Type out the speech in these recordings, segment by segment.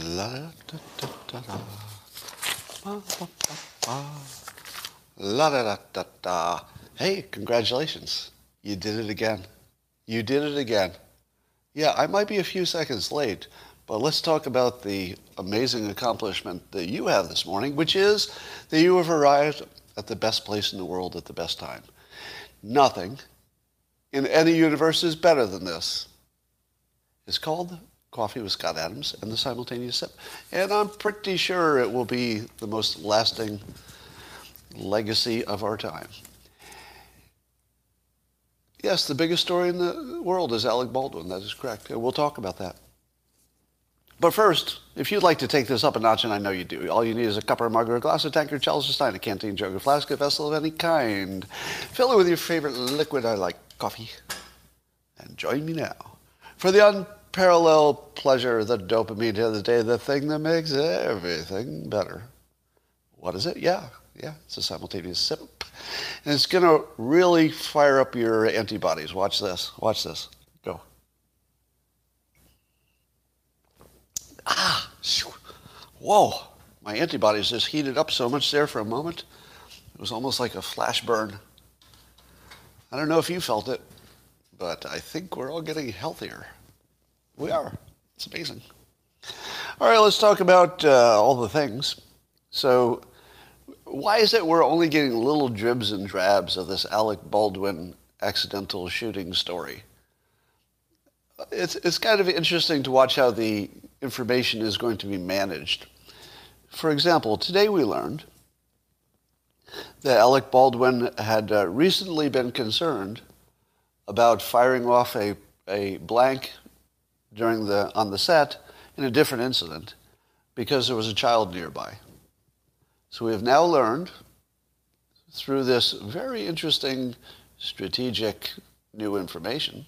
La da da da da. Ba, ba, ba, ba. La da da da da. Hey, congratulations. You did it again. You did it again. Yeah, I might be a few seconds late, but let's talk about the amazing accomplishment that you have this morning, which is that you have arrived at the best place in the world at the best time. Nothing in any universe is better than this. It's called Coffee with Scott Adams and the Simultaneous Sip. And I'm pretty sure it will be the most lasting legacy of our time. Yes, the biggest story in the world is Alec Baldwin. That is correct. We'll talk about that. But first, if you'd like to take this up a notch, and I know you do, all you need is a cup or a mug or a glass, a tankard, chalice, a stein, a canteen, jug, a flask, a vessel of any kind. Fill it with your favorite liquid. I like coffee. And join me now for the unparalleled pleasure, the dopamine the day, the thing that makes everything better. What is it? Yeah, yeah, it's a simultaneous sip. And it's going to really fire up your antibodies. Watch this. Watch this. Go. Ah, whoa. My antibodies just heated up so much there for a moment. It was almost like a flash burn. I don't know if you felt it, but I think we're all getting healthier. We are. It's amazing. All right, let's talk about uh, all the things. So, why is it we're only getting little dribs and drabs of this Alec Baldwin accidental shooting story? It's, it's kind of interesting to watch how the information is going to be managed. For example, today we learned that Alec Baldwin had uh, recently been concerned about firing off a, a blank during the, on the set in a different incident because there was a child nearby. So we have now learned through this very interesting strategic new information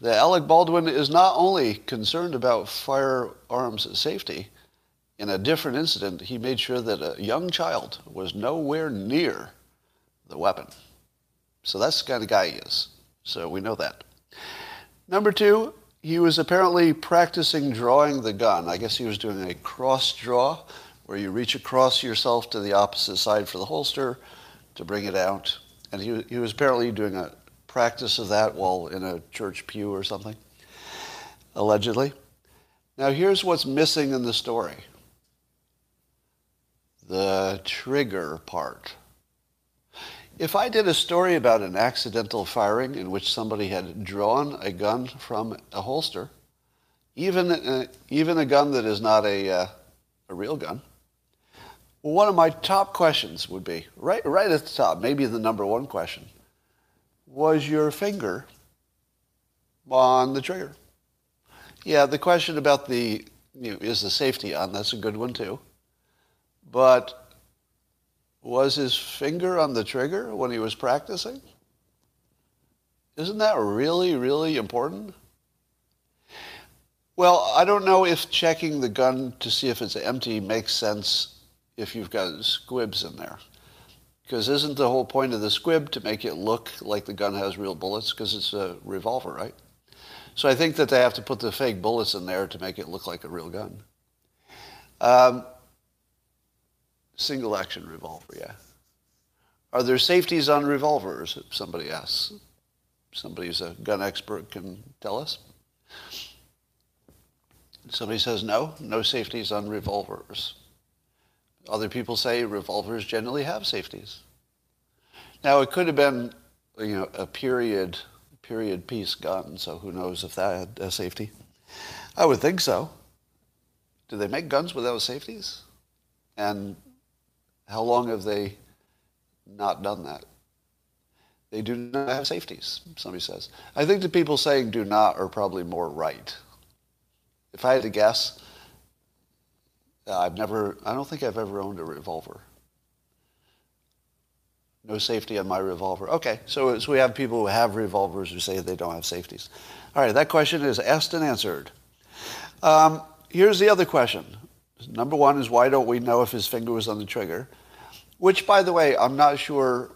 that Alec Baldwin is not only concerned about firearms safety, in a different incident, he made sure that a young child was nowhere near the weapon. So that's the kind of guy he is. So we know that. Number two, he was apparently practicing drawing the gun. I guess he was doing a cross draw where you reach across yourself to the opposite side for the holster to bring it out. And he, he was apparently doing a practice of that while in a church pew or something, allegedly. Now, here's what's missing in the story the trigger part. If I did a story about an accidental firing in which somebody had drawn a gun from a holster, even, uh, even a gun that is not a, uh, a real gun, one of my top questions would be, right, right at the top, maybe the number one question, was your finger on the trigger? Yeah, the question about the, you know, is the safety on, that's a good one too. But was his finger on the trigger when he was practicing? Isn't that really, really important? Well, I don't know if checking the gun to see if it's empty makes sense if you've got squibs in there. Because isn't the whole point of the squib to make it look like the gun has real bullets? Because it's a revolver, right? So I think that they have to put the fake bullets in there to make it look like a real gun. Um, single action revolver, yeah. Are there safeties on revolvers? Somebody asks. Somebody who's a gun expert can tell us. Somebody says no, no safeties on revolvers. Other people say revolvers generally have safeties. Now it could have been, you know, a period period piece gun, so who knows if that had a safety? I would think so. Do they make guns without safeties? And how long have they not done that? They do not have safeties, somebody says. I think the people saying do not are probably more right. If I had to guess, I've never, I don't think I've ever owned a revolver. No safety on my revolver. Okay, so, so we have people who have revolvers who say they don't have safeties. All right, that question is asked and answered. Um, here's the other question. Number one is why don't we know if his finger was on the trigger? Which, by the way, I'm not sure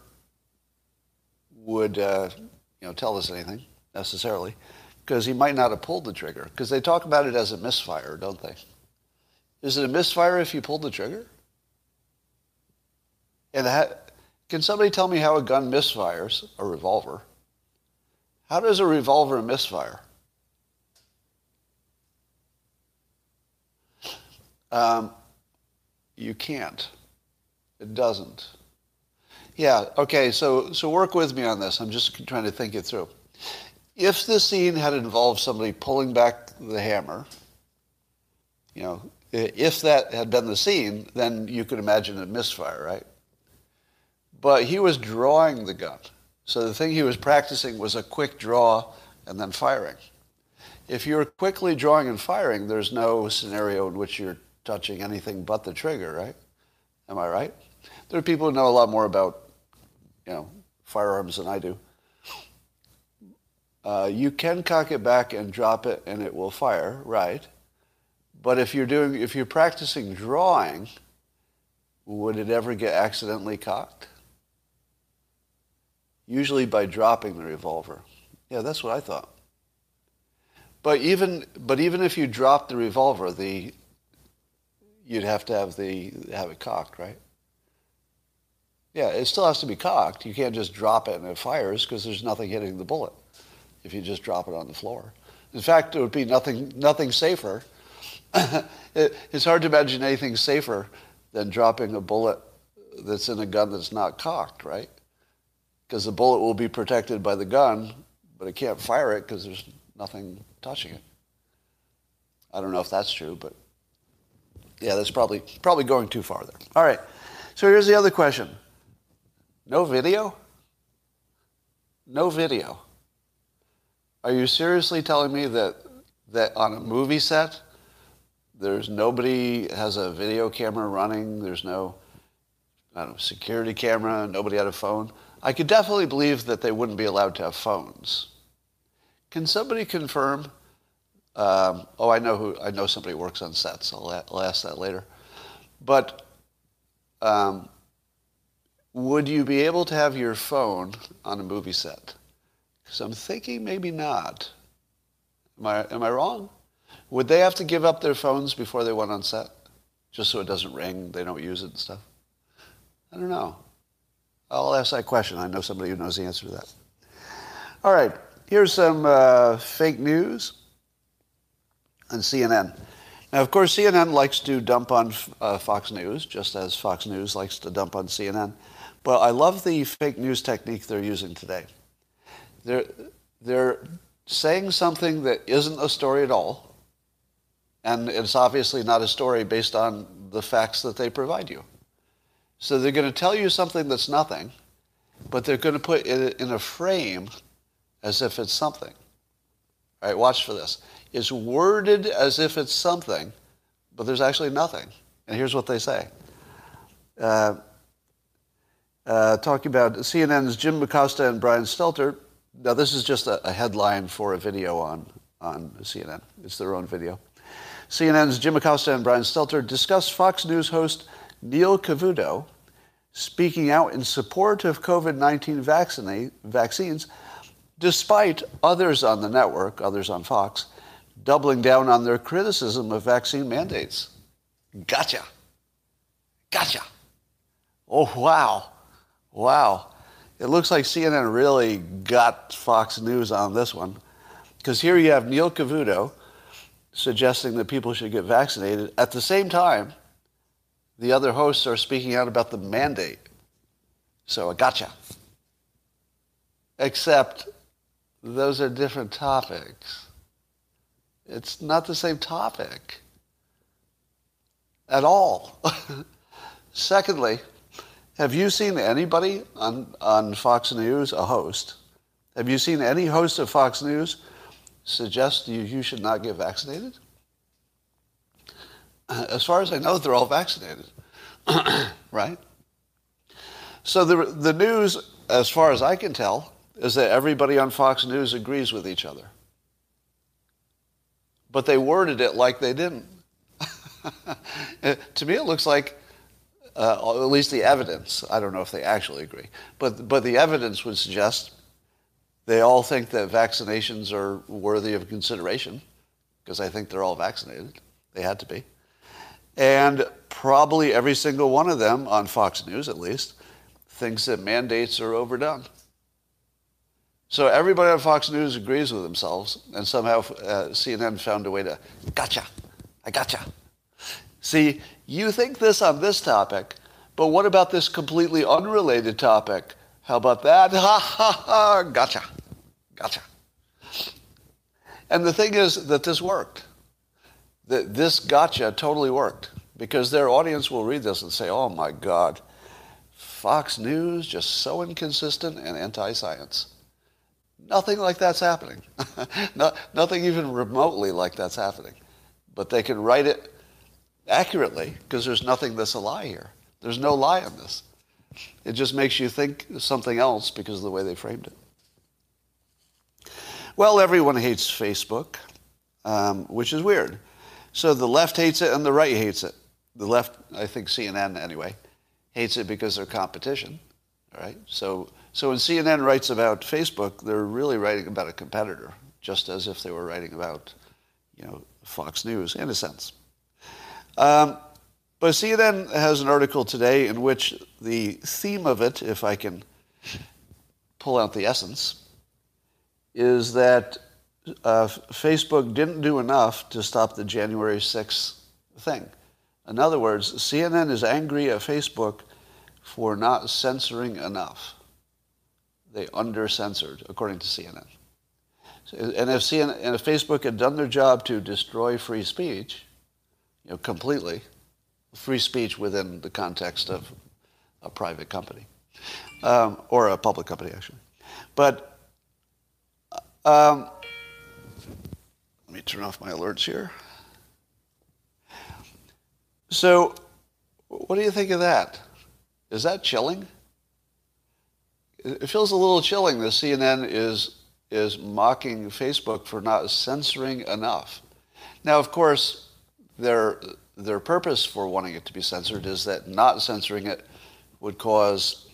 would uh, you know tell us anything necessarily, because he might not have pulled the trigger. Because they talk about it as a misfire, don't they? Is it a misfire if you pulled the trigger? And can somebody tell me how a gun misfires, a revolver? How does a revolver misfire? Um, you can't. It doesn't. Yeah, okay, so, so work with me on this. I'm just trying to think it through. If the scene had involved somebody pulling back the hammer, you know, if that had been the scene, then you could imagine a misfire, right? But he was drawing the gun. So the thing he was practicing was a quick draw and then firing. If you're quickly drawing and firing, there's no scenario in which you're touching anything but the trigger, right? Am I right? There are people who know a lot more about, you know, firearms than I do. Uh, you can cock it back and drop it, and it will fire, right? But if you're doing, if you're practicing drawing, would it ever get accidentally cocked? Usually by dropping the revolver. Yeah, that's what I thought. But even, but even if you drop the revolver, the, you'd have to have the have it cocked, right? Yeah, it still has to be cocked. You can't just drop it and it fires because there's nothing hitting the bullet if you just drop it on the floor. In fact, it would be nothing nothing safer. it, it's hard to imagine anything safer than dropping a bullet that's in a gun that's not cocked, right? Because the bullet will be protected by the gun, but it can't fire it because there's nothing touching it. I don't know if that's true, but yeah, that's probably probably going too far there. All right. So here's the other question. No video? No video. Are you seriously telling me that that on a movie set there's nobody has a video camera running, there's no I don't know, security camera, nobody had a phone? I could definitely believe that they wouldn't be allowed to have phones. Can somebody confirm um, oh, I know who. I know somebody works on sets. I'll, I'll ask that later. But um, would you be able to have your phone on a movie set? Because I'm thinking maybe not. Am I, am I wrong? Would they have to give up their phones before they went on set? Just so it doesn't ring, they don't use it and stuff? I don't know. I'll ask that question. I know somebody who knows the answer to that. All right, here's some uh, fake news and CNN. Now, of course, CNN likes to dump on uh, Fox News, just as Fox News likes to dump on CNN. But I love the fake news technique they're using today. They're, they're saying something that isn't a story at all, and it's obviously not a story based on the facts that they provide you. So they're going to tell you something that's nothing, but they're going to put it in a frame as if it's something. All right, watch for this is worded as if it's something, but there's actually nothing. And here's what they say. Uh, uh, talking about CNN's Jim Acosta and Brian Stelter. Now, this is just a, a headline for a video on, on CNN. It's their own video. CNN's Jim Acosta and Brian Stelter discuss Fox News host Neil Cavuto speaking out in support of COVID 19 vaccines, despite others on the network, others on Fox, doubling down on their criticism of vaccine mandates. Gotcha. Gotcha. Oh, wow. Wow. It looks like CNN really got Fox News on this one. Because here you have Neil Cavuto suggesting that people should get vaccinated. At the same time, the other hosts are speaking out about the mandate. So, I gotcha. Except those are different topics. It's not the same topic at all. Secondly, have you seen anybody on, on Fox News, a host, have you seen any host of Fox News suggest you, you should not get vaccinated? As far as I know, they're all vaccinated, right? So the, the news, as far as I can tell, is that everybody on Fox News agrees with each other but they worded it like they didn't. to me, it looks like, uh, at least the evidence, I don't know if they actually agree, but, but the evidence would suggest they all think that vaccinations are worthy of consideration because I think they're all vaccinated. They had to be. And probably every single one of them, on Fox News at least, thinks that mandates are overdone. So everybody on Fox News agrees with themselves, and somehow uh, CNN found a way to, gotcha, I gotcha. See, you think this on this topic, but what about this completely unrelated topic? How about that? Ha ha ha, gotcha, gotcha. And the thing is that this worked. That this gotcha totally worked because their audience will read this and say, oh my God, Fox News just so inconsistent and anti-science. Nothing like that's happening. Not, nothing even remotely like that's happening. But they can write it accurately because there's nothing that's a lie here. There's no lie in this. It just makes you think something else because of the way they framed it. Well, everyone hates Facebook, um, which is weird. So the left hates it and the right hates it. The left, I think CNN anyway, hates it because they're competition. Right? So, so when CNN writes about Facebook, they're really writing about a competitor, just as if they were writing about, you know, Fox News in a sense. Um, but CNN has an article today in which the theme of it, if I can pull out the essence, is that uh, Facebook didn't do enough to stop the January 6th thing. In other words, CNN is angry at Facebook for not censoring enough. They under-censored, according to CNN. And if, CNN, and if Facebook had done their job to destroy free speech, you know, completely, free speech within the context of a private company, um, or a public company, actually. But um, let me turn off my alerts here. So, what do you think of that? Is that chilling? It feels a little chilling that CNN is, is mocking Facebook for not censoring enough. Now, of course, their, their purpose for wanting it to be censored is that not censoring it would cause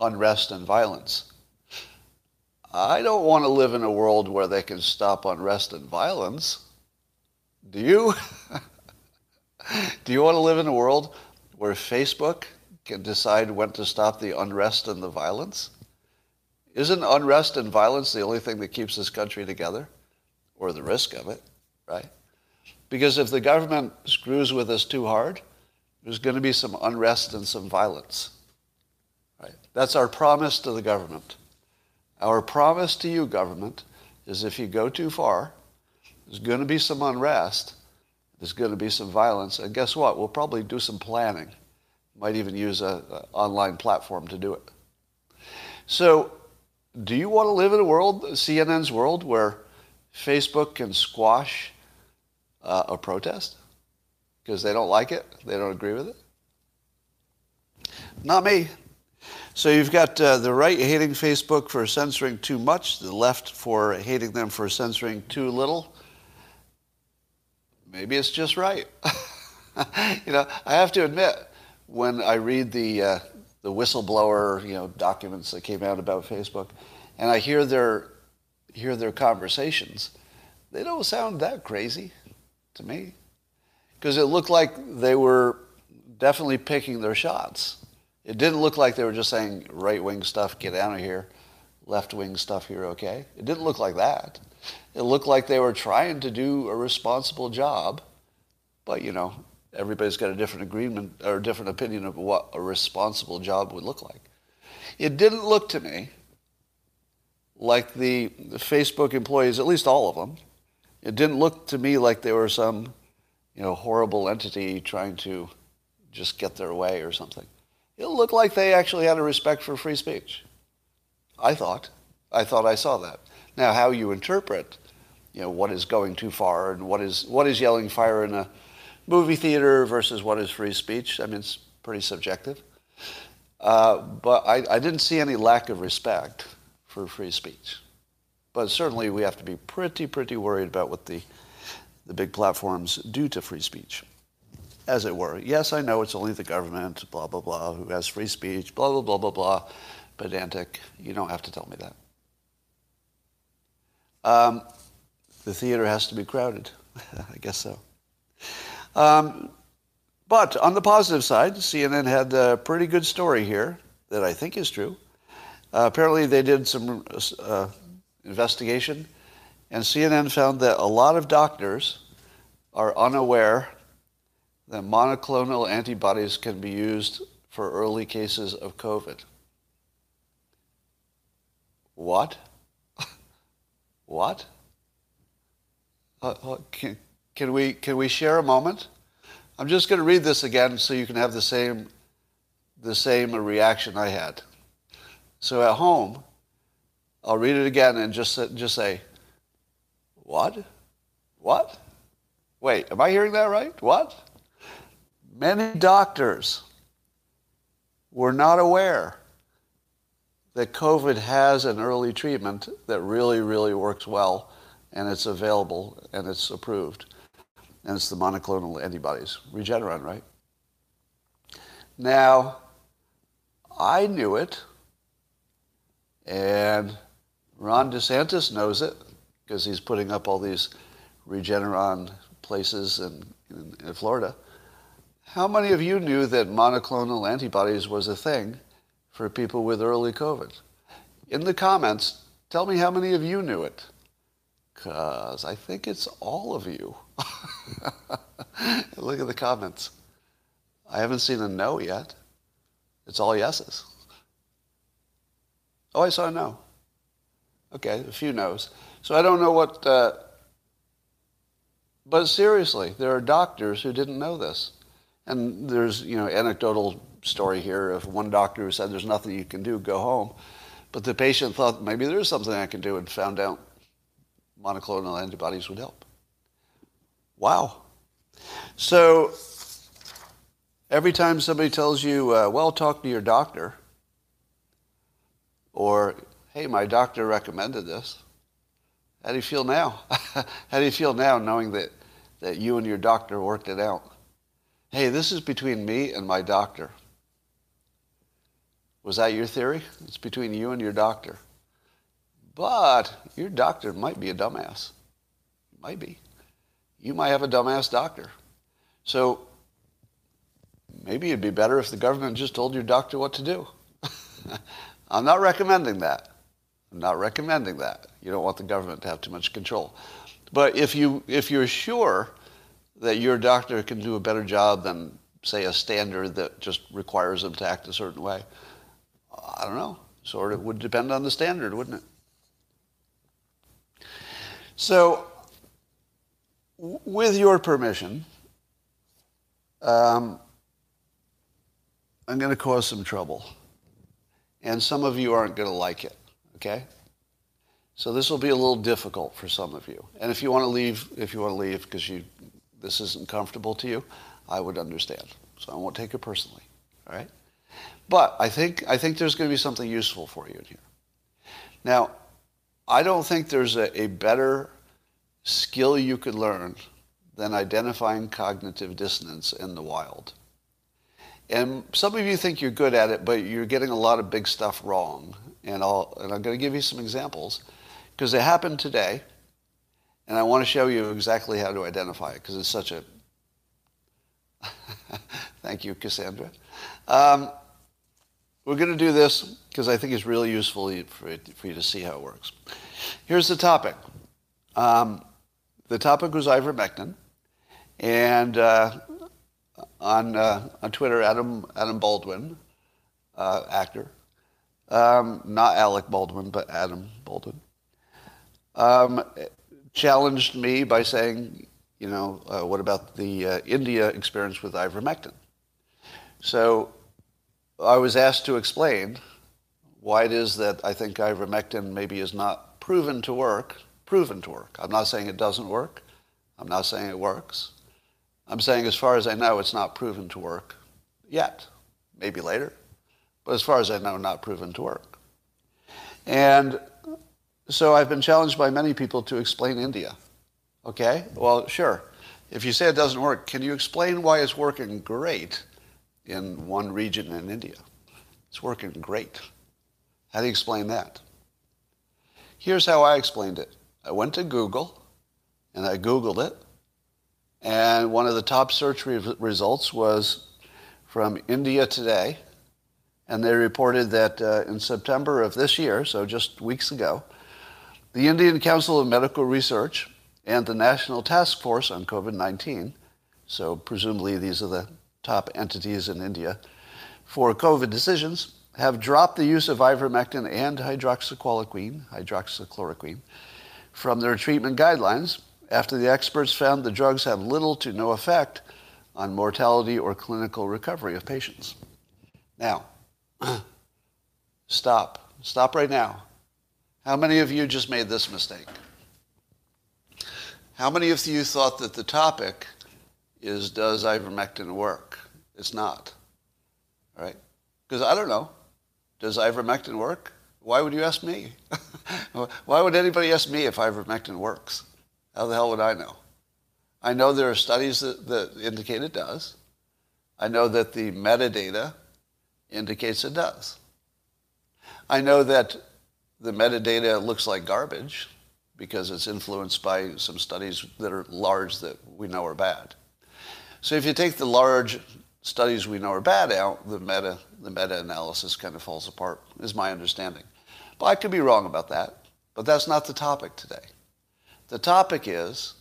unrest and violence. I don't want to live in a world where they can stop unrest and violence. Do you? Do you want to live in a world where Facebook can decide when to stop the unrest and the violence? Isn't unrest and violence the only thing that keeps this country together? Or the risk of it, right? Because if the government screws with us too hard, there's going to be some unrest and some violence. Right? That's our promise to the government. Our promise to you, government, is if you go too far, there's going to be some unrest, there's going to be some violence, and guess what? We'll probably do some planning. Might even use an online platform to do it. So, do you want to live in a world, CNN's world, where Facebook can squash uh, a protest because they don't like it, they don't agree with it? Not me. So you've got uh, the right hating Facebook for censoring too much, the left for hating them for censoring too little maybe it's just right. you know, I have to admit, when I read the uh, the whistleblower, you know, documents that came out about Facebook, and I hear their hear their conversations, they don't sound that crazy to me, because it looked like they were definitely picking their shots. It didn't look like they were just saying right wing stuff, get out of here, left wing stuff, you're okay. It didn't look like that. It looked like they were trying to do a responsible job, but you know, everybody's got a different agreement or a different opinion of what a responsible job would look like. It didn't look to me like the, Facebook employees, at least all of them, it didn't look to me like they were some, you know, horrible entity trying to just get their way or something. It looked like they actually had a respect for free speech. I thought. I thought I saw that. Now, how you interpret, you know, what is going too far and what is what is yelling fire in a movie theater versus what is free speech. I mean, it's pretty subjective. Uh, but I, I didn't see any lack of respect for free speech. But certainly we have to be pretty, pretty worried about what the, the big platforms do to free speech, as it were. Yes, I know it's only the government, blah, blah, blah, who has free speech, blah, blah, blah, blah, blah. Pedantic. You don't have to tell me that. Um, the theater has to be crowded. I guess so. Um, But on the positive side, CNN had a pretty good story here that I think is true. Uh, apparently, they did some uh, investigation, and CNN found that a lot of doctors are unaware that monoclonal antibodies can be used for early cases of COVID. What? what? Uh, uh, can, can, we, can we share a moment? I'm just going to read this again so you can have the same, the same reaction I had. So at home, I'll read it again and just, just say, what? What? Wait, am I hearing that right? What? Many doctors were not aware that COVID has an early treatment that really, really works well and it's available and it's approved. And it's the monoclonal antibodies, Regeneron, right? Now, I knew it, and Ron DeSantis knows it because he's putting up all these Regeneron places in, in, in Florida. How many of you knew that monoclonal antibodies was a thing for people with early COVID? In the comments, tell me how many of you knew it. Because I think it's all of you. Look at the comments. I haven't seen a no yet. It's all yeses. Oh, I saw a no. Okay, a few no's. So I don't know what. Uh, but seriously, there are doctors who didn't know this. And there's, you know, anecdotal story here of one doctor who said there's nothing you can do, go home. But the patient thought maybe there's something I can do and found out monoclonal antibodies would help. Wow. So every time somebody tells you, uh, well, talk to your doctor, or, hey, my doctor recommended this, how do you feel now? how do you feel now knowing that, that you and your doctor worked it out? hey, this is between me and my doctor. Was that your theory? It's between you and your doctor. But your doctor might be a dumbass. Might be. You might have a dumbass doctor. So maybe it'd be better if the government just told your doctor what to do. I'm not recommending that. I'm not recommending that. You don't want the government to have too much control. But if you if you're sure that your doctor can do a better job than, say, a standard that just requires them to act a certain way? I don't know. Sort of would depend on the standard, wouldn't it? So, with your permission, um, I'm going to cause some trouble. And some of you aren't going to like it, okay? So this will be a little difficult for some of you. And if you want to leave, if you want to leave because you this isn't comfortable to you, I would understand. So I won't take it personally. All right? But I think, I think there's going to be something useful for you in here. Now, I don't think there's a, a better skill you could learn than identifying cognitive dissonance in the wild. And some of you think you're good at it, but you're getting a lot of big stuff wrong. And, I'll, and I'm going to give you some examples because it happened today. And I want to show you exactly how to identify it because it's such a... Thank you, Cassandra. Um, we're going to do this because I think it's really useful for, for you to see how it works. Here's the topic. Um, the topic was ivermectin. And uh, on, uh, on Twitter, Adam, Adam Baldwin, uh, actor, um, not Alec Baldwin, but Adam Baldwin, um, challenged me by saying, you know, uh, what about the uh, India experience with ivermectin? So I was asked to explain why it is that I think ivermectin maybe is not proven to work, proven to work. I'm not saying it doesn't work. I'm not saying it works. I'm saying as far as I know, it's not proven to work yet. Maybe later. But as far as I know, not proven to work. And so I've been challenged by many people to explain India. Okay? Well, sure. If you say it doesn't work, can you explain why it's working great in one region in India? It's working great. How do you explain that? Here's how I explained it. I went to Google and I Googled it And one of the top search re- results was from India Today. And they reported that uh, in September of this year, so just weeks ago, the Indian Council of Medical Research and the National Task Force on COVID 19, so presumably these are the top entities in India for COVID decisions, have dropped the use of ivermectin and hydroxychloroquine, hydroxychloroquine from their treatment guidelines after the experts found the drugs have little to no effect on mortality or clinical recovery of patients. Now, stop. Stop right now. How many of you just made this mistake? How many of you thought that the topic is does ivermectin work? It's not. All right? Because I don't know. Does ivermectin work? Why would you ask me? Why would anybody ask me if ivermectin works? How the hell would I know? I know there are studies that, that indicate it does. I know that the metadata indicates it does. I know that the metadata looks like garbage because it's influenced by some studies that are large that we know are bad. So if you take the large studies we know are bad out, the meta the meta-analysis kind of falls apart, is my understanding. But I could be wrong about that. But that's not the topic today. The topic is,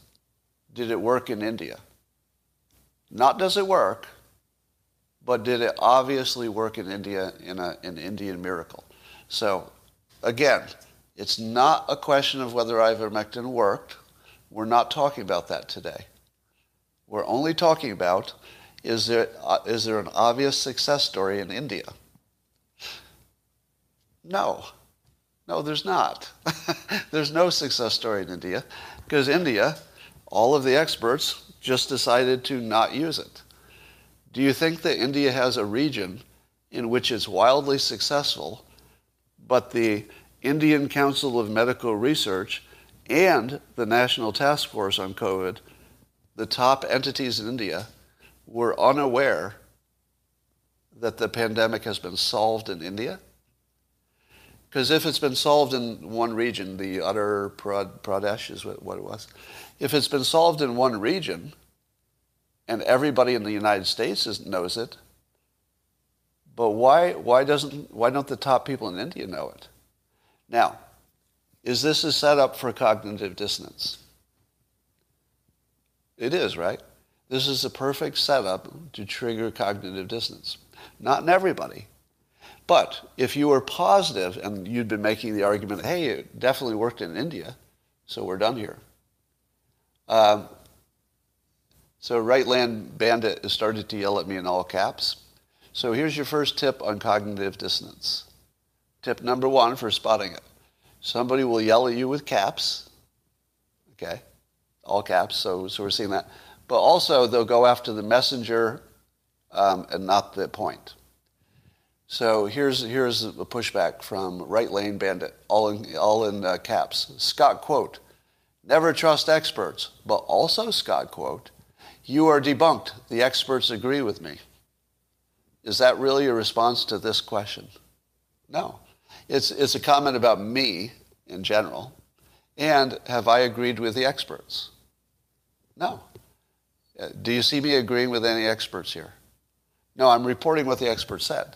did it work in India? Not does it work, but did it obviously work in India in a, an Indian miracle? So, again, it's not a question of whether ivermectin worked. We're not talking about that today. We're only talking about is there, uh, is there an obvious success story in India? No. No, there's not. there's no success story in India because India, all of the experts just decided to not use it. Do you think that India has a region in which it's wildly successful, but the Indian Council of Medical Research and the National Task Force on COVID, the top entities in India, were unaware that the pandemic has been solved in India? Because if it's been solved in one region, the Uttar Pradesh is what it was, if it's been solved in one region and everybody in the United States knows it, but why, why, doesn't, why don't the top people in India know it? Now, is this a setup for cognitive dissonance? It is, right? This is a perfect setup to trigger cognitive dissonance. Not in everybody. But if you were positive and you'd been making the argument, hey, it definitely worked in India, so we're done here. Um, so Rightland Bandit has started to yell at me in all caps. So here's your first tip on cognitive dissonance. Tip number one for spotting it. Somebody will yell at you with caps. Okay? All caps, so, so we're seeing that but also they'll go after the messenger um, and not the point. So here's, here's a pushback from Right Lane Bandit, all in, all in uh, caps. Scott quote, never trust experts, but also Scott quote, you are debunked. The experts agree with me. Is that really a response to this question? No. It's, it's a comment about me in general. And have I agreed with the experts? No. Uh, do you see me agreeing with any experts here? No, I'm reporting what the experts said.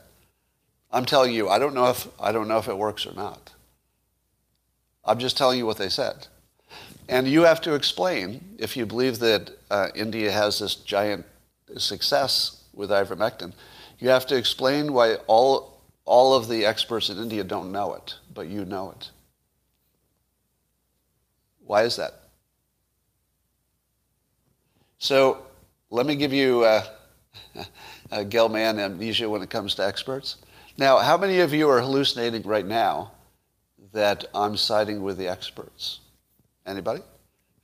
I'm telling you, I don't know if, I don't know if it works or not. I'm just telling you what they said. And you have to explain, if you believe that uh, India has this giant success with ivermectin, you have to explain why all, all of the experts in India don't know it, but you know it. Why is that? So let me give you uh, a Gell-Mann amnesia when it comes to experts. Now, how many of you are hallucinating right now that I'm siding with the experts? Anybody?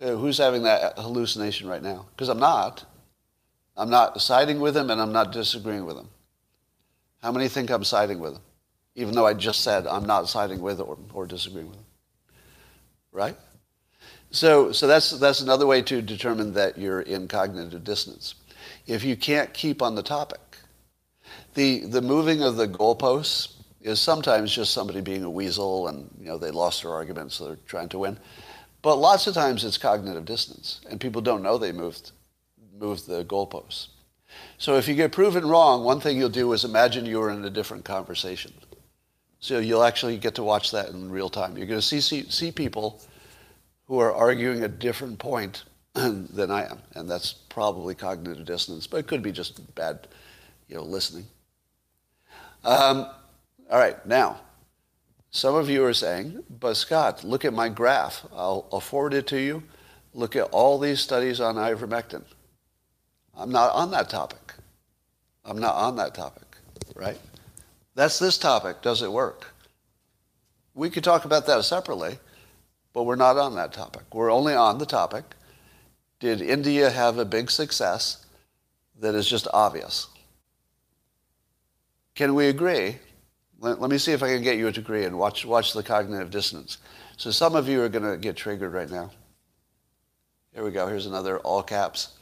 Uh, who's having that hallucination right now? Because I'm not. I'm not siding with them and I'm not disagreeing with them. How many think I'm siding with them? Even though I just said I'm not siding with or, or disagreeing with them. Right? So, so that's, that's another way to determine that you're in cognitive dissonance. If you can't keep on the topic, the, the moving of the goalposts is sometimes just somebody being a weasel and you know they lost their argument so they're trying to win. But lots of times it's cognitive dissonance and people don't know they moved move the goalposts. So if you get proven wrong, one thing you'll do is imagine you were in a different conversation. So you'll actually get to watch that in real time. You're going to see, see, see people who are arguing a different point than I am, and that's probably cognitive dissonance, but it could be just bad, you know, listening. Um, all right, now, some of you are saying, but Scott, look at my graph. I'll, I'll forward it to you. Look at all these studies on ivermectin. I'm not on that topic. I'm not on that topic, right? That's this topic. Does it work? We could talk about that separately, but we're not on that topic. We're only on the topic. Did India have a big success that is just obvious? Can we agree? Let, let me see if I can get you to agree and watch, watch the cognitive dissonance. So some of you are going to get triggered right now. Here we go. Here's another all caps.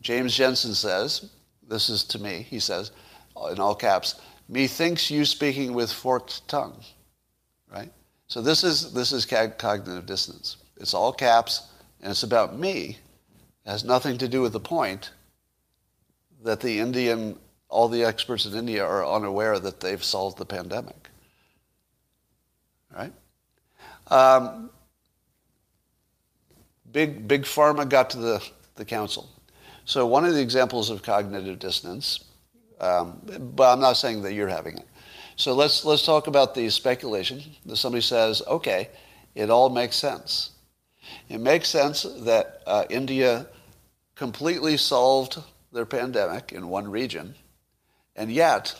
James Jensen says, this is to me, he says, in all caps, methinks you speaking with forked tongue, right? So this is, this is cognitive dissonance. It's all caps, and it's about me. It has nothing to do with the point that the Indian, all the experts in India are unaware that they've solved the pandemic. Right? Um, big, big pharma got to the, the council. So one of the examples of cognitive dissonance, um, but I'm not saying that you're having it. So let's let's talk about the speculation that somebody says, okay, it all makes sense. It makes sense that uh, India completely solved their pandemic in one region, and yet,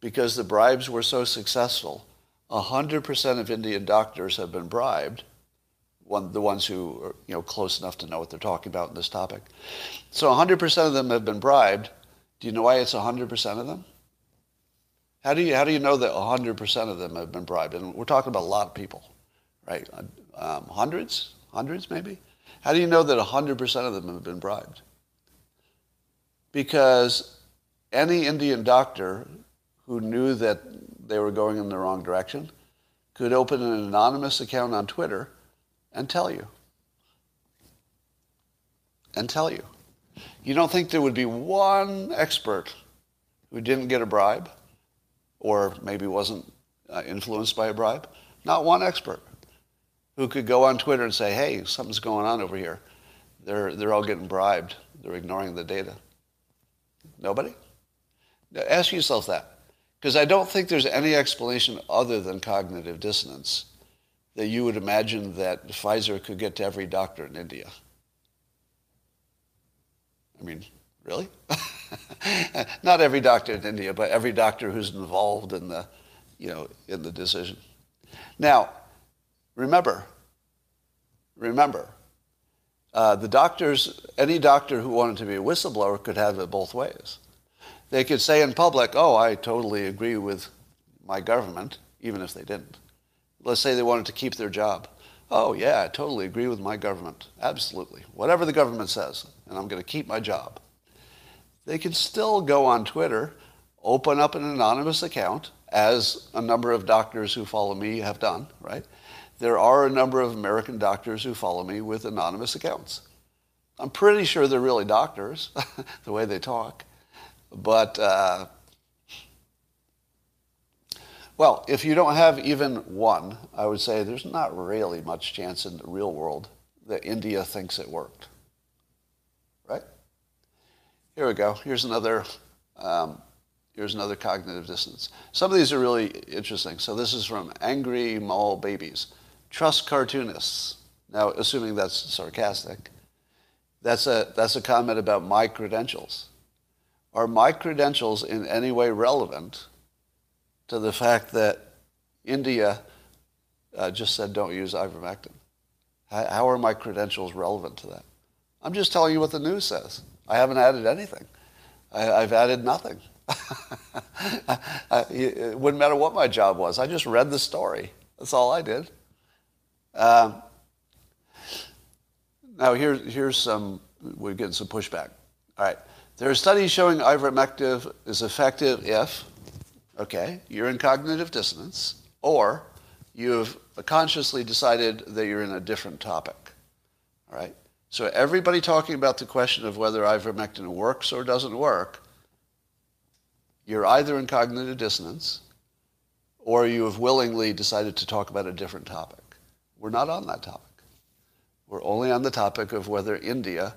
because the bribes were so successful, 100% of Indian doctors have been bribed one, the ones who are you know, close enough to know what they're talking about in this topic. So 100% of them have been bribed. Do you know why it's 100% of them? How do you, how do you know that 100% of them have been bribed? And we're talking about a lot of people, right? Um, hundreds? Hundreds maybe? How do you know that 100% of them have been bribed? Because any Indian doctor who knew that they were going in the wrong direction could open an anonymous account on Twitter and tell you. And tell you. You don't think there would be one expert who didn't get a bribe or maybe wasn't uh, influenced by a bribe? Not one expert who could go on Twitter and say, hey, something's going on over here. They're, they're all getting bribed. They're ignoring the data. Nobody? Ask yourself that. Because I don't think there's any explanation other than cognitive dissonance that you would imagine that Pfizer could get to every doctor in India. I mean, really? Not every doctor in India, but every doctor who's involved in the, you know, in the decision. Now, remember, remember, uh, the doctors, any doctor who wanted to be a whistleblower could have it both ways. They could say in public, oh, I totally agree with my government, even if they didn't. Let's say they wanted to keep their job. Oh, yeah, I totally agree with my government. Absolutely. Whatever the government says, and I'm going to keep my job. They can still go on Twitter, open up an anonymous account, as a number of doctors who follow me have done, right? There are a number of American doctors who follow me with anonymous accounts. I'm pretty sure they're really doctors, the way they talk. But uh, well, if you don't have even one, I would say there's not really much chance in the real world that India thinks it worked. Right? Here we go. Here's another. Um, here's another cognitive dissonance. Some of these are really interesting. So this is from Angry Mall Babies. Trust cartoonists. Now, assuming that's sarcastic, that's a, that's a comment about my credentials. Are my credentials in any way relevant to the fact that India uh, just said don't use ivermectin. How, how are my credentials relevant to that? I'm just telling you what the news says. I haven't added anything. I, have added nothing. It wouldn't matter what my job was. I just read the story. That's all I did. Um, now here, here's some, we're getting some pushback. All right. There are studies showing ivermectin is effective if okay, you're in cognitive dissonance, or you've consciously decided that you're in a different topic. All right? So everybody talking about the question of whether ivermectin works or doesn't work, you're either in cognitive dissonance or you have willingly decided to talk about a different topic. We're not on that topic. We're only on the topic of whether India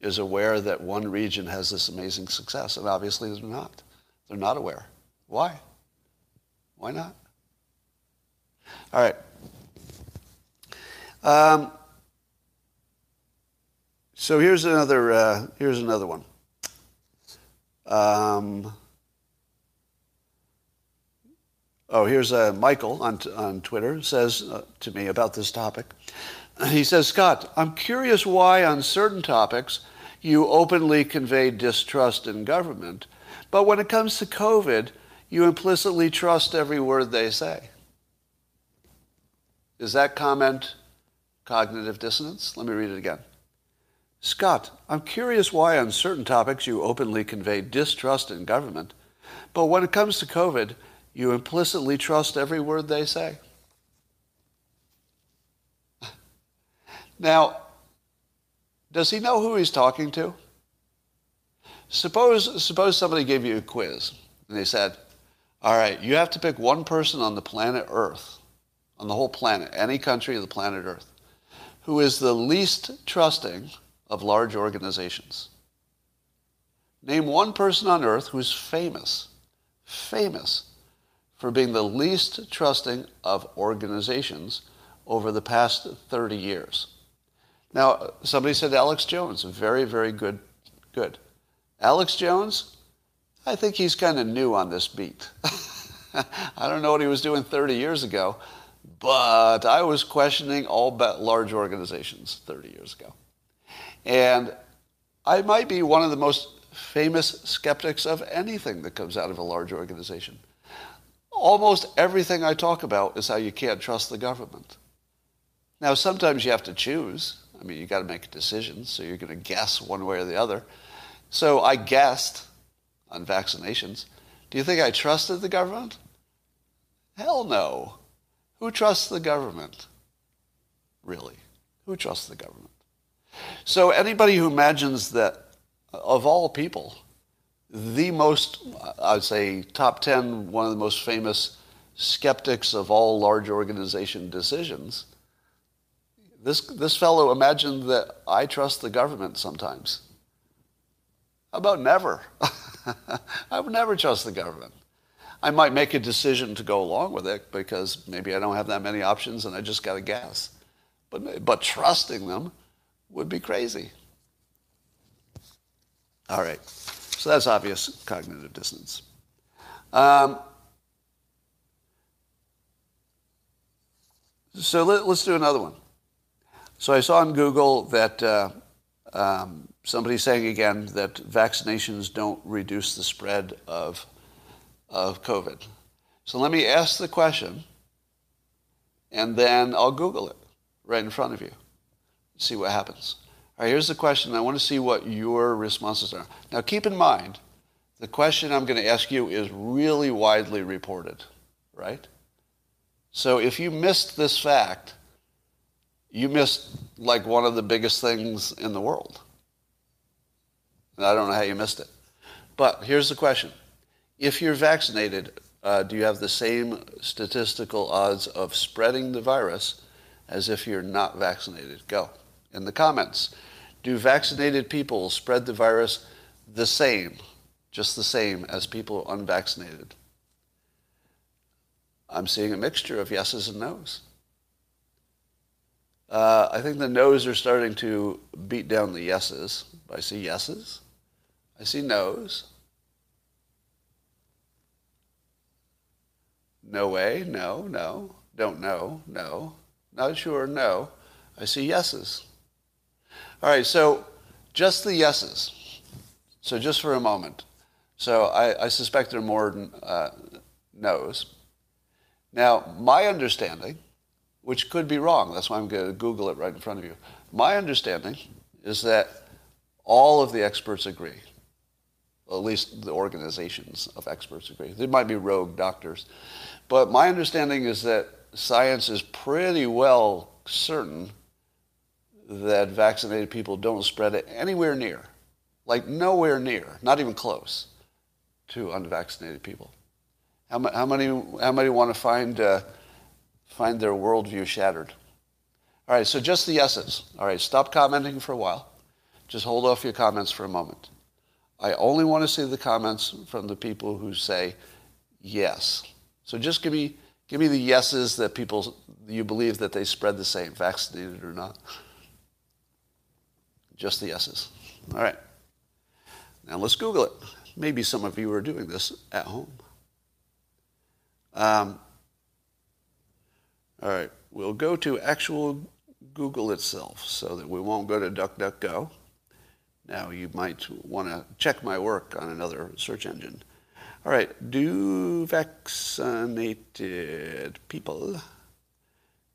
is aware that one region has this amazing success, and obviously they're not. They're not aware. Why? Why not? All right. Um, so here's another. Uh, here's another one. Um, oh, here's uh, Michael on on Twitter says uh, to me about this topic. He says, Scott, I'm curious why on certain topics you openly convey distrust in government, but when it comes to COVID, you implicitly trust every word they say. Is that comment cognitive dissonance? Let me read it again. Scott, I'm curious why on certain topics you openly convey distrust in government, but when it comes to COVID, you implicitly trust every word they say. Now, does he know who he's talking to? Suppose, suppose somebody gave you a quiz and they said, all right, you have to pick one person on the planet Earth, on the whole planet, any country of the planet Earth, who is the least trusting of large organizations. Name one person on earth who's famous, famous for being the least trusting of organizations over the past 30 years. Now, somebody said Alex Jones, very, very good, good. Alex Jones, I think he's kind of new on this beat. I don't know what he was doing 30 years ago, but I was questioning all large organizations 30 years ago. And I might be one of the most famous skeptics of anything that comes out of a large organization. Almost everything I talk about is how you can't trust the government. Now, sometimes you have to choose. I mean, you got to make a decision, so you're going to guess one way or the other. So I guessed on vaccinations. Do you think I trusted the government? Hell no. Who trusts the government? Really? Who trusts the government? So anybody who imagines that, of all people, the most, I'd say, top 10, one of the most famous skeptics of all large organization decisions, this, this fellow imagined that I trust the government sometimes. How about never? I would never trust the government. I might make a decision to go along with it because maybe I don't have that many options and I just got to guess. But, but trusting them would be crazy. All right. So that's obvious cognitive dissonance. Um, so let, us do another one. So I saw on Google that uh, um, somebody's saying again that vaccinations don't reduce the spread of, of COVID. So let me ask the question, and then I'll Google it right in front of you. See what happens. All right, here's the question. I want to see what your responses are. Now, keep in mind, the question I'm going to ask you is really widely reported, right? So if you missed this fact, you missed like one of the biggest things in the world. And I don't know how you missed it. But here's the question. If you're vaccinated, uh, do you have the same statistical odds of spreading the virus as if you're not vaccinated? Go in the comments. Do vaccinated people spread the virus the same, just the same as people unvaccinated? I'm seeing a mixture of yeses and nos. Uh, I think the no's are starting to beat down the yeses. I see yeses. I see no's. No way, no, no. Don't know, no. Not sure, no. I see yeses. All right, so just the yeses. So just for a moment. So I, I suspect there are more uh, no's. Now, my understanding which could be wrong. That's why I'm going to Google it right in front of you. My understanding is that all of the experts agree, at least the organizations of experts agree. There might be rogue doctors. But my understanding is that science is pretty well certain that vaccinated people don't spread it anywhere near, like nowhere near, not even close to unvaccinated people. How, how many, how many want to find, uh, find their worldview shattered? All right, so just the yeses. All right, stop commenting for a while. Just hold off your comments for a moment. I only want to see the comments from the people who say yes. So just give me, give me the yeses that people, you believe that they spread the same, vaccinated or not. Just the yeses. All right. Now let's Google it. Maybe some of you are doing this at home. Um, all right. We'll go to actual Google itself so that we won't go to DuckDuckGo. Now you might want to check my work on another search engine. All right. Do vaccinated people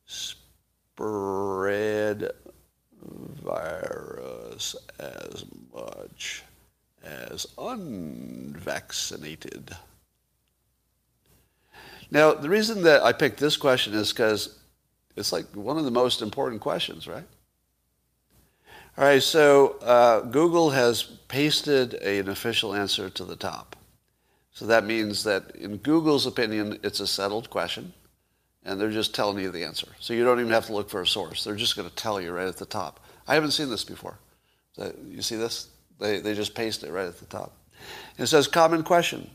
spread virus as much as unvaccinated? Now, the reason that I picked this question is because it's like one of the most important questions, right? All right, so uh, Google has pasted an official answer to the top. So that means that in Google's opinion, it's a settled question, and they're just telling you the answer. So you don't even have to look for a source. They're just going to tell you right at the top. I haven't seen this before. You see this? They, they just paste it right at the top. It says, common question.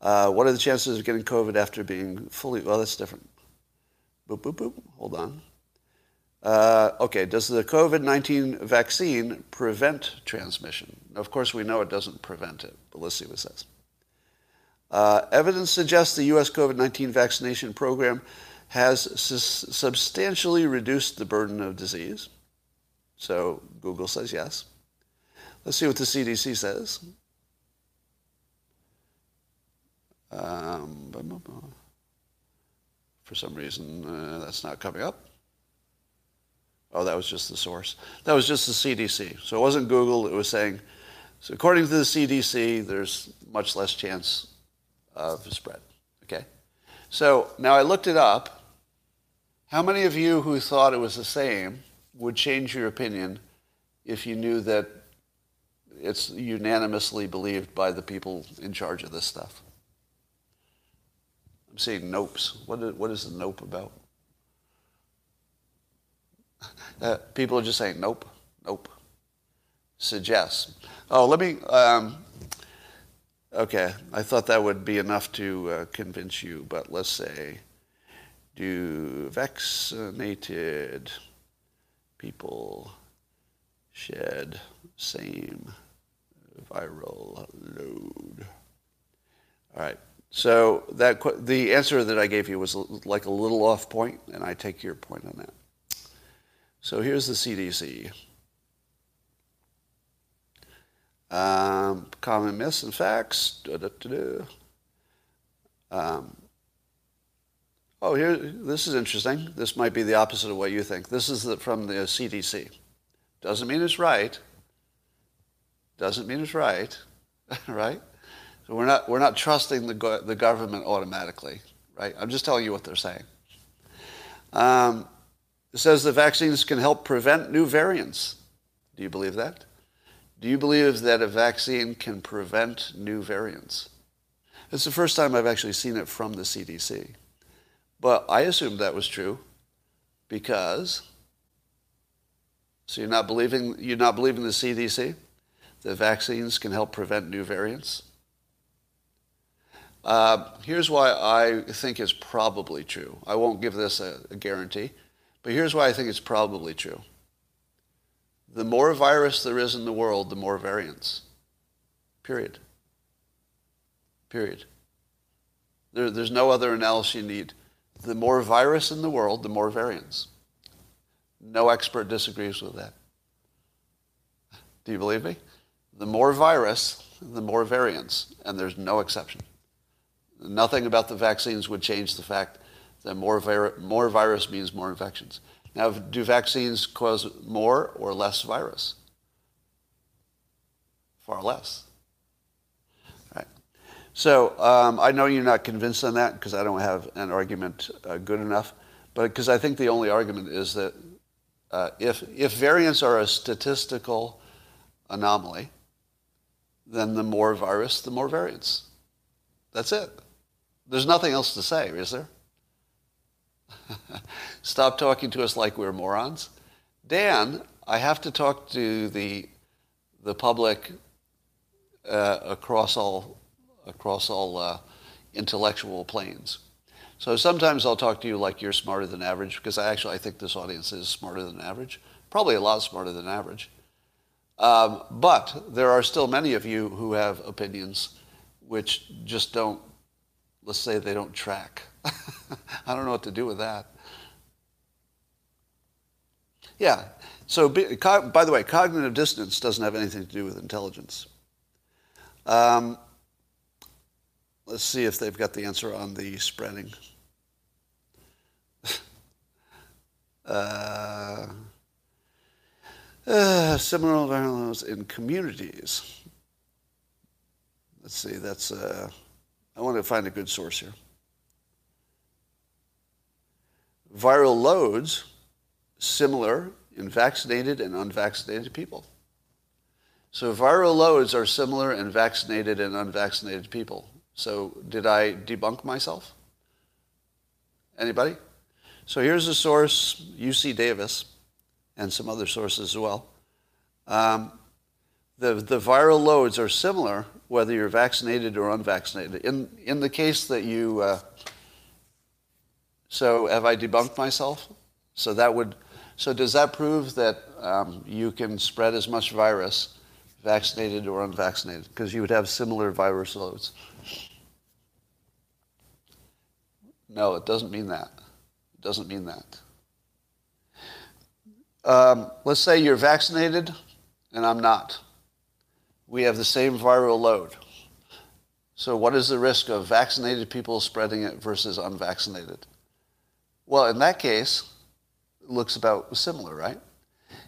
Uh, what are the chances of getting COVID after being fully, well, that's different. Boop, boop, boop. Hold on. Uh, okay, does the COVID 19 vaccine prevent transmission? Of course, we know it doesn't prevent it, but let's see what it says. Uh, evidence suggests the U.S. COVID 19 vaccination program has su- substantially reduced the burden of disease. So Google says yes. Let's see what the CDC says. Um, for some reason, uh, that's not coming up. Oh, that was just the source. That was just the CDC. So it wasn't Google. It was saying, so according to the CDC, there's much less chance of spread. Okay? So now I looked it up. How many of you who thought it was the same would change your opinion if you knew that it's unanimously believed by the people in charge of this stuff? I'm seeing nopes. What is, what is the nope about? Uh, people are just saying nope, nope. Suggests. Oh, let me. Um, okay, I thought that would be enough to uh, convince you, but let's say, do vaccinated people shed same viral load? All right. So that the answer that I gave you was like a little off point, and I take your point on that. So here's the CDC. Um, common myths and facts. Um, oh, here, this is interesting. This might be the opposite of what you think. This is the, from the CDC. Doesn't mean it's right. Doesn't mean it's right, right? So we're not, we're not trusting the, go- the government automatically, right? I'm just telling you what they're saying. Um, it says the vaccines can help prevent new variants. Do you believe that? Do you believe that a vaccine can prevent new variants? It's the first time I've actually seen it from the CDC. But I assumed that was true because so you're not believing you're not believing the CDC that vaccines can help prevent new variants? Uh, here's why I think it's probably true. I won't give this a, a guarantee. But here's why I think it's probably true. The more virus there is in the world, the more variants. Period. Period. There, there's no other analysis you need. The more virus in the world, the more variants. No expert disagrees with that. Do you believe me? The more virus, the more variants, and there's no exception. Nothing about the vaccines would change the fact that more, vir- more virus means more infections. Now, do vaccines cause more or less virus? Far less. So um, I know you're not convinced on that because I don't have an argument uh, good enough, but because I think the only argument is that uh, if, if variants are a statistical anomaly, then the more virus, the more variants. That's it. There's nothing else to say, is there? Stop talking to us like we're morons. Dan, I have to talk to the, the public uh, across all, across all uh, intellectual planes. So sometimes I'll talk to you like you're smarter than average because I actually I think this audience is smarter than average, probably a lot smarter than average. Um, but there are still many of you who have opinions which just don't, let's say they don't track. I don't know what to do with that. Yeah. So, by the way, cognitive dissonance doesn't have anything to do with intelligence. Um, let's see if they've got the answer on the spreading. uh, uh, similar violence in communities. Let's see, that's, uh, I want to find a good source here. Viral loads similar in vaccinated and unvaccinated people. So viral loads are similar in vaccinated and unvaccinated people. So did I debunk myself? Anybody? So here's a source, UC Davis, and some other sources as well. Um, the, the viral loads are similar whether you're vaccinated or unvaccinated. In, in the case that you, uh, so have I debunked myself? So that would, so does that prove that um, you can spread as much virus vaccinated or unvaccinated? Because you would have similar virus loads. No, it doesn't mean that. It doesn't mean that. Um, let's say you're vaccinated and I'm not. We have the same viral load. So, what is the risk of vaccinated people spreading it versus unvaccinated? Well, in that case, it looks about similar, right?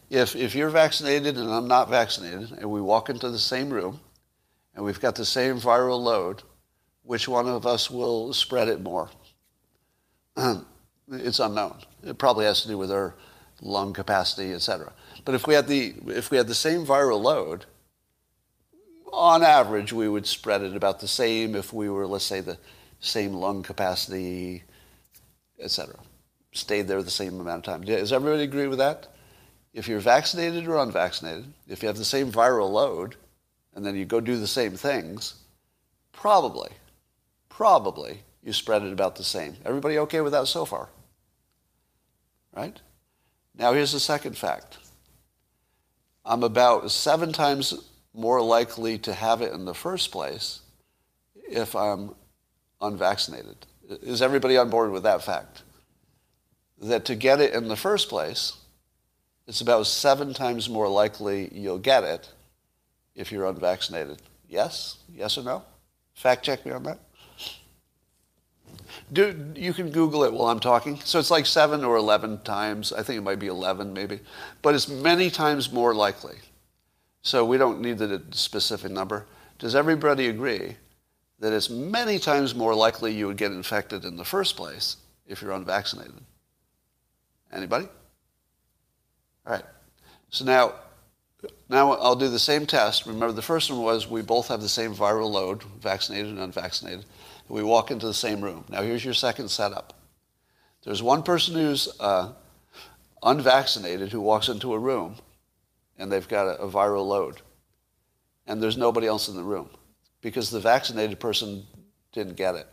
If, if you're vaccinated and I'm not vaccinated, and we walk into the same room, and we've got the same viral load, which one of us will spread it more? it's unknown. It probably has to do with our lung capacity, et cetera. But if we had the, if we had the same viral load, on average, we would spread it about the same if we were, let's say, the same lung capacity, et cetera. Stayed there the same amount of time. Does everybody agree with that? If you're vaccinated or unvaccinated, if you have the same viral load, and then you go do the same things, probably, probably you spread it about the same. Everybody okay with that so far? Right? Now here's the second fact. I'm about seven times more likely to have it in the first place if I'm unvaccinated. Is everybody on board with that fact? That to get it in the first place, it's about seven times more likely you'll get it if you're unvaccinated. Yes? Yes or no? Fact check me on that. Do, you can Google it while I'm talking. So it's like seven or 11 times. I think it might be 11 maybe. But it's many times more likely. So we don't need the specific number. Does everybody agree that it's many times more likely you would get infected in the first place if you're unvaccinated? Anybody? All right. So now, now I'll do the same test. Remember, the first one was we both have the same viral load, vaccinated and unvaccinated. We walk into the same room. Now here's your second setup. There's one person who's uh, unvaccinated who walks into a room and they've got a, a viral load. And there's nobody else in the room because the vaccinated person didn't get it.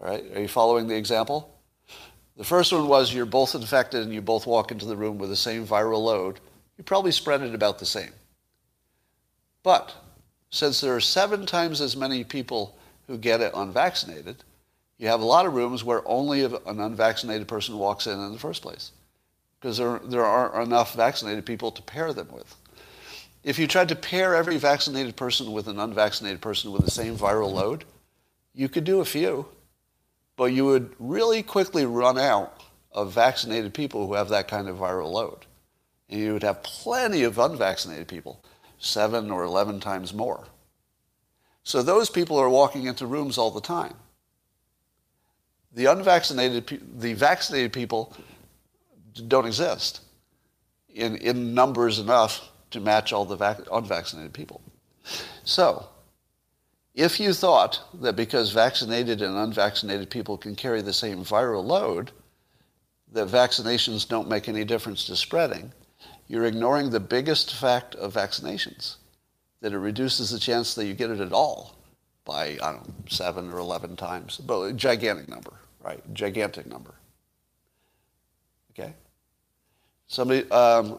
All right, are you following the example? The first one was you're both infected and you both walk into the room with the same viral load. You probably spread it about the same. But since there are seven times as many people who get it unvaccinated, you have a lot of rooms where only an unvaccinated person walks in in the first place because there, there aren't enough vaccinated people to pair them with. If you tried to pair every vaccinated person with an unvaccinated person with the same viral load, you could do a few, but you would really quickly run out of vaccinated people who have that kind of viral load. And you would have plenty of unvaccinated people, seven or 11 times more. So those people are walking into rooms all the time. The unvaccinated, the vaccinated people don't exist in, in numbers enough to match all the vac- unvaccinated people. So, if you thought that because vaccinated and unvaccinated people can carry the same viral load, that vaccinations don't make any difference to spreading, you're ignoring the biggest fact of vaccinations, that it reduces the chance that you get it at all by, I don't know, seven or 11 times, but a gigantic number, right? Gigantic number. Okay? Somebody, um,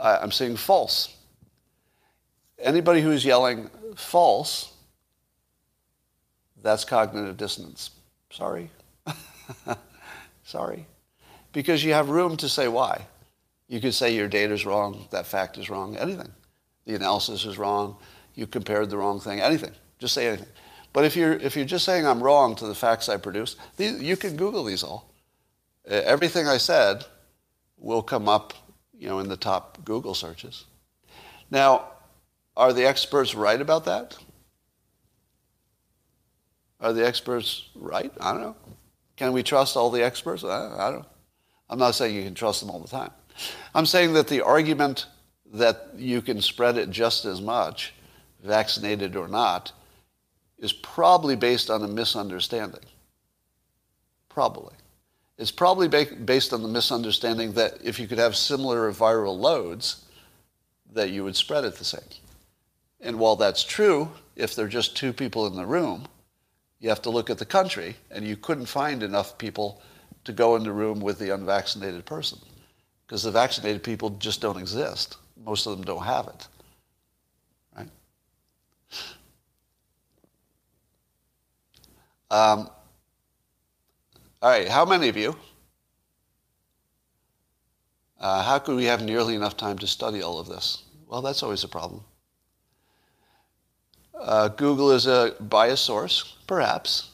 I'm saying false. Anybody who's yelling false, that's cognitive dissonance. Sorry. Sorry. Because you have room to say why. You could say your data is wrong, that fact is wrong, anything. The analysis is wrong, you compared the wrong thing, anything. Just say anything. But if you're, if you're just saying I'm wrong to the facts I produced, you can Google these all. Everything I said will come up you know, in the top Google searches. Now, are the experts right about that? Are the experts right? I don't know. Can we trust all the experts? I, don't. Know. I'm not saying you can trust them all the time. I'm saying that the argument that you can spread it just as much, vaccinated or not, is probably based on a misunderstanding. Probably. It's probably ba- based on the misunderstanding that if you could have similar viral loads, that you would spread it the same. And while that's true, if there are just two people in the room, you have to look at the country, and you couldn't find enough people to go in the room with the unvaccinated person because the vaccinated people just don't exist. Most of them don't have it. Right? Um, all right, how many of you? Uh, how could we have nearly enough time to study all of this? Well, that's always a problem. Uh, Google is a biased source, perhaps.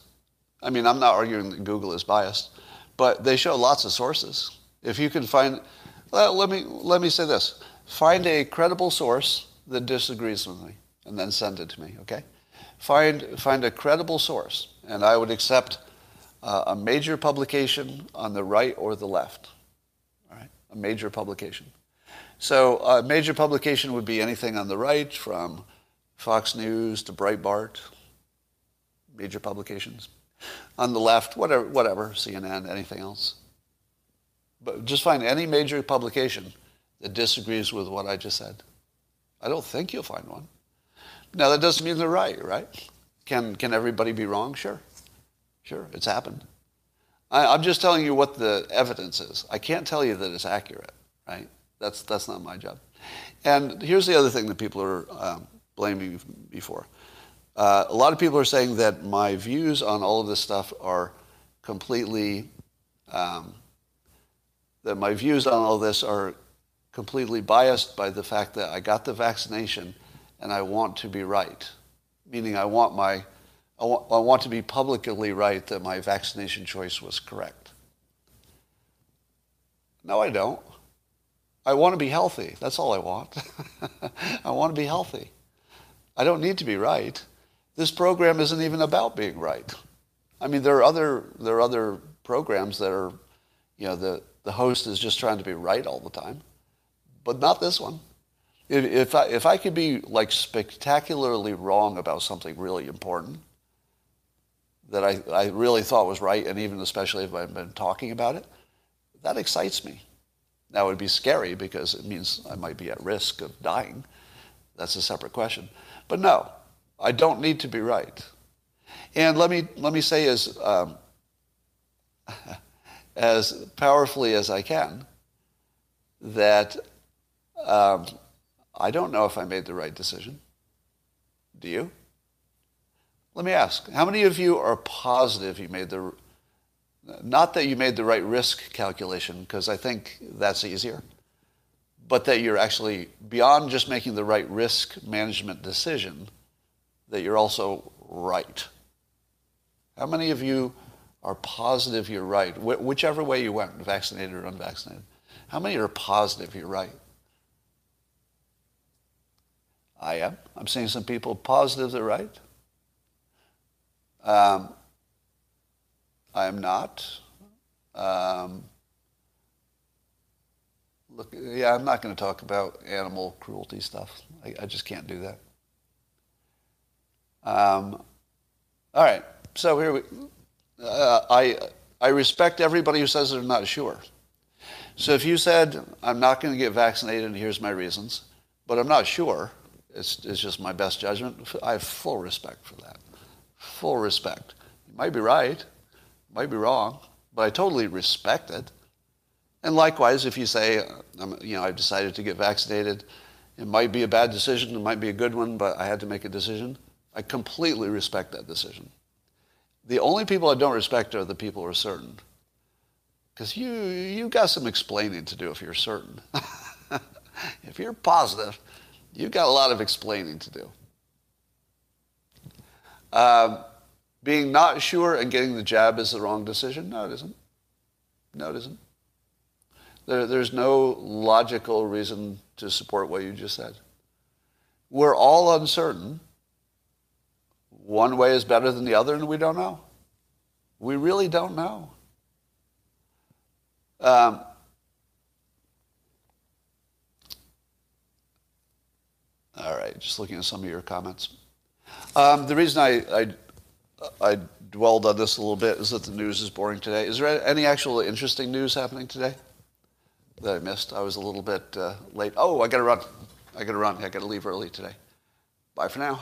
I mean, I'm not arguing that Google is biased, but they show lots of sources. If you can find, let me let me say this: find a credible source that disagrees with me, and then send it to me. Okay? Find find a credible source, and I would accept uh, a major publication on the right or the left. All right, a major publication. So a major publication would be anything on the right, from Fox News to Breitbart, major publications. On the left, whatever, whatever, CNN, anything else. But just find any major publication that disagrees with what I just said. I don't think you'll find one. Now that doesn't mean they're right, right? Can can everybody be wrong? Sure, sure, it's happened. I, I'm just telling you what the evidence is. I can't tell you that it's accurate, right? That's that's not my job. And here's the other thing that people are um, blaming me for. Uh, a lot of people are saying that my views on all of this stuff are completely, um, that my views on all this are completely biased by the fact that I got the vaccination and I want to be right. Meaning I want my, I want, I want to be publicly right that my vaccination choice was correct. No, I don't. I want to be healthy. That's all I want. I want to be healthy. I don't need to be right. This program isn't even about being right. I mean, there are other there are other programs that are, you know, the the host is just trying to be right all the time, but not this one. If, if I if I could be like spectacularly wrong about something really important that I, I really thought was right, and even especially if I've been talking about it, that excites me. Now it would be scary because it means I might be at risk of dying. That's a separate question. But no, I don't need to be right. And let me, let me say as, um, as powerfully as I can that um, I don't know if I made the right decision. Do you? Let me ask, how many of you are positive you made the, not that you made the right risk calculation, because I think that's easier, but that you're actually, beyond just making the right risk management decision, that you're also right. How many of you are positive you're right, Wh- whichever way you went, vaccinated or unvaccinated? How many are positive you're right? I am. I'm seeing some people positive they're right. Um, I am not. Um, look, yeah, I'm not going to talk about animal cruelty stuff. I, I just can't do that. Um, all right, so here we. Uh, I I respect everybody who says they're not sure. So if you said I'm not going to get vaccinated and here's my reasons, but I'm not sure, it's it's just my best judgment. I have full respect for that. Full respect. You might be right, might be wrong, but I totally respect it. And likewise, if you say, um, you know, I've decided to get vaccinated, it might be a bad decision, it might be a good one, but I had to make a decision. I completely respect that decision. The only people I don't respect are the people who are certain. Because you, you've got some explaining to do if you're certain. if you're positive, you've got a lot of explaining to do. Um, being not sure and getting the jab is the wrong decision? No, it isn't. No, it isn't. There, there's no logical reason to support what you just said. We're all uncertain. One way is better than the other, and we don't know. We really don't know. Um, all right, just looking at some of your comments. Um, the reason I, I, I dwelled on this a little bit is that the news is boring today. Is there any actual interesting news happening today that I missed? I was a little bit uh, late. Oh, I got to run. I got to run. I got to leave early today. Bye for now.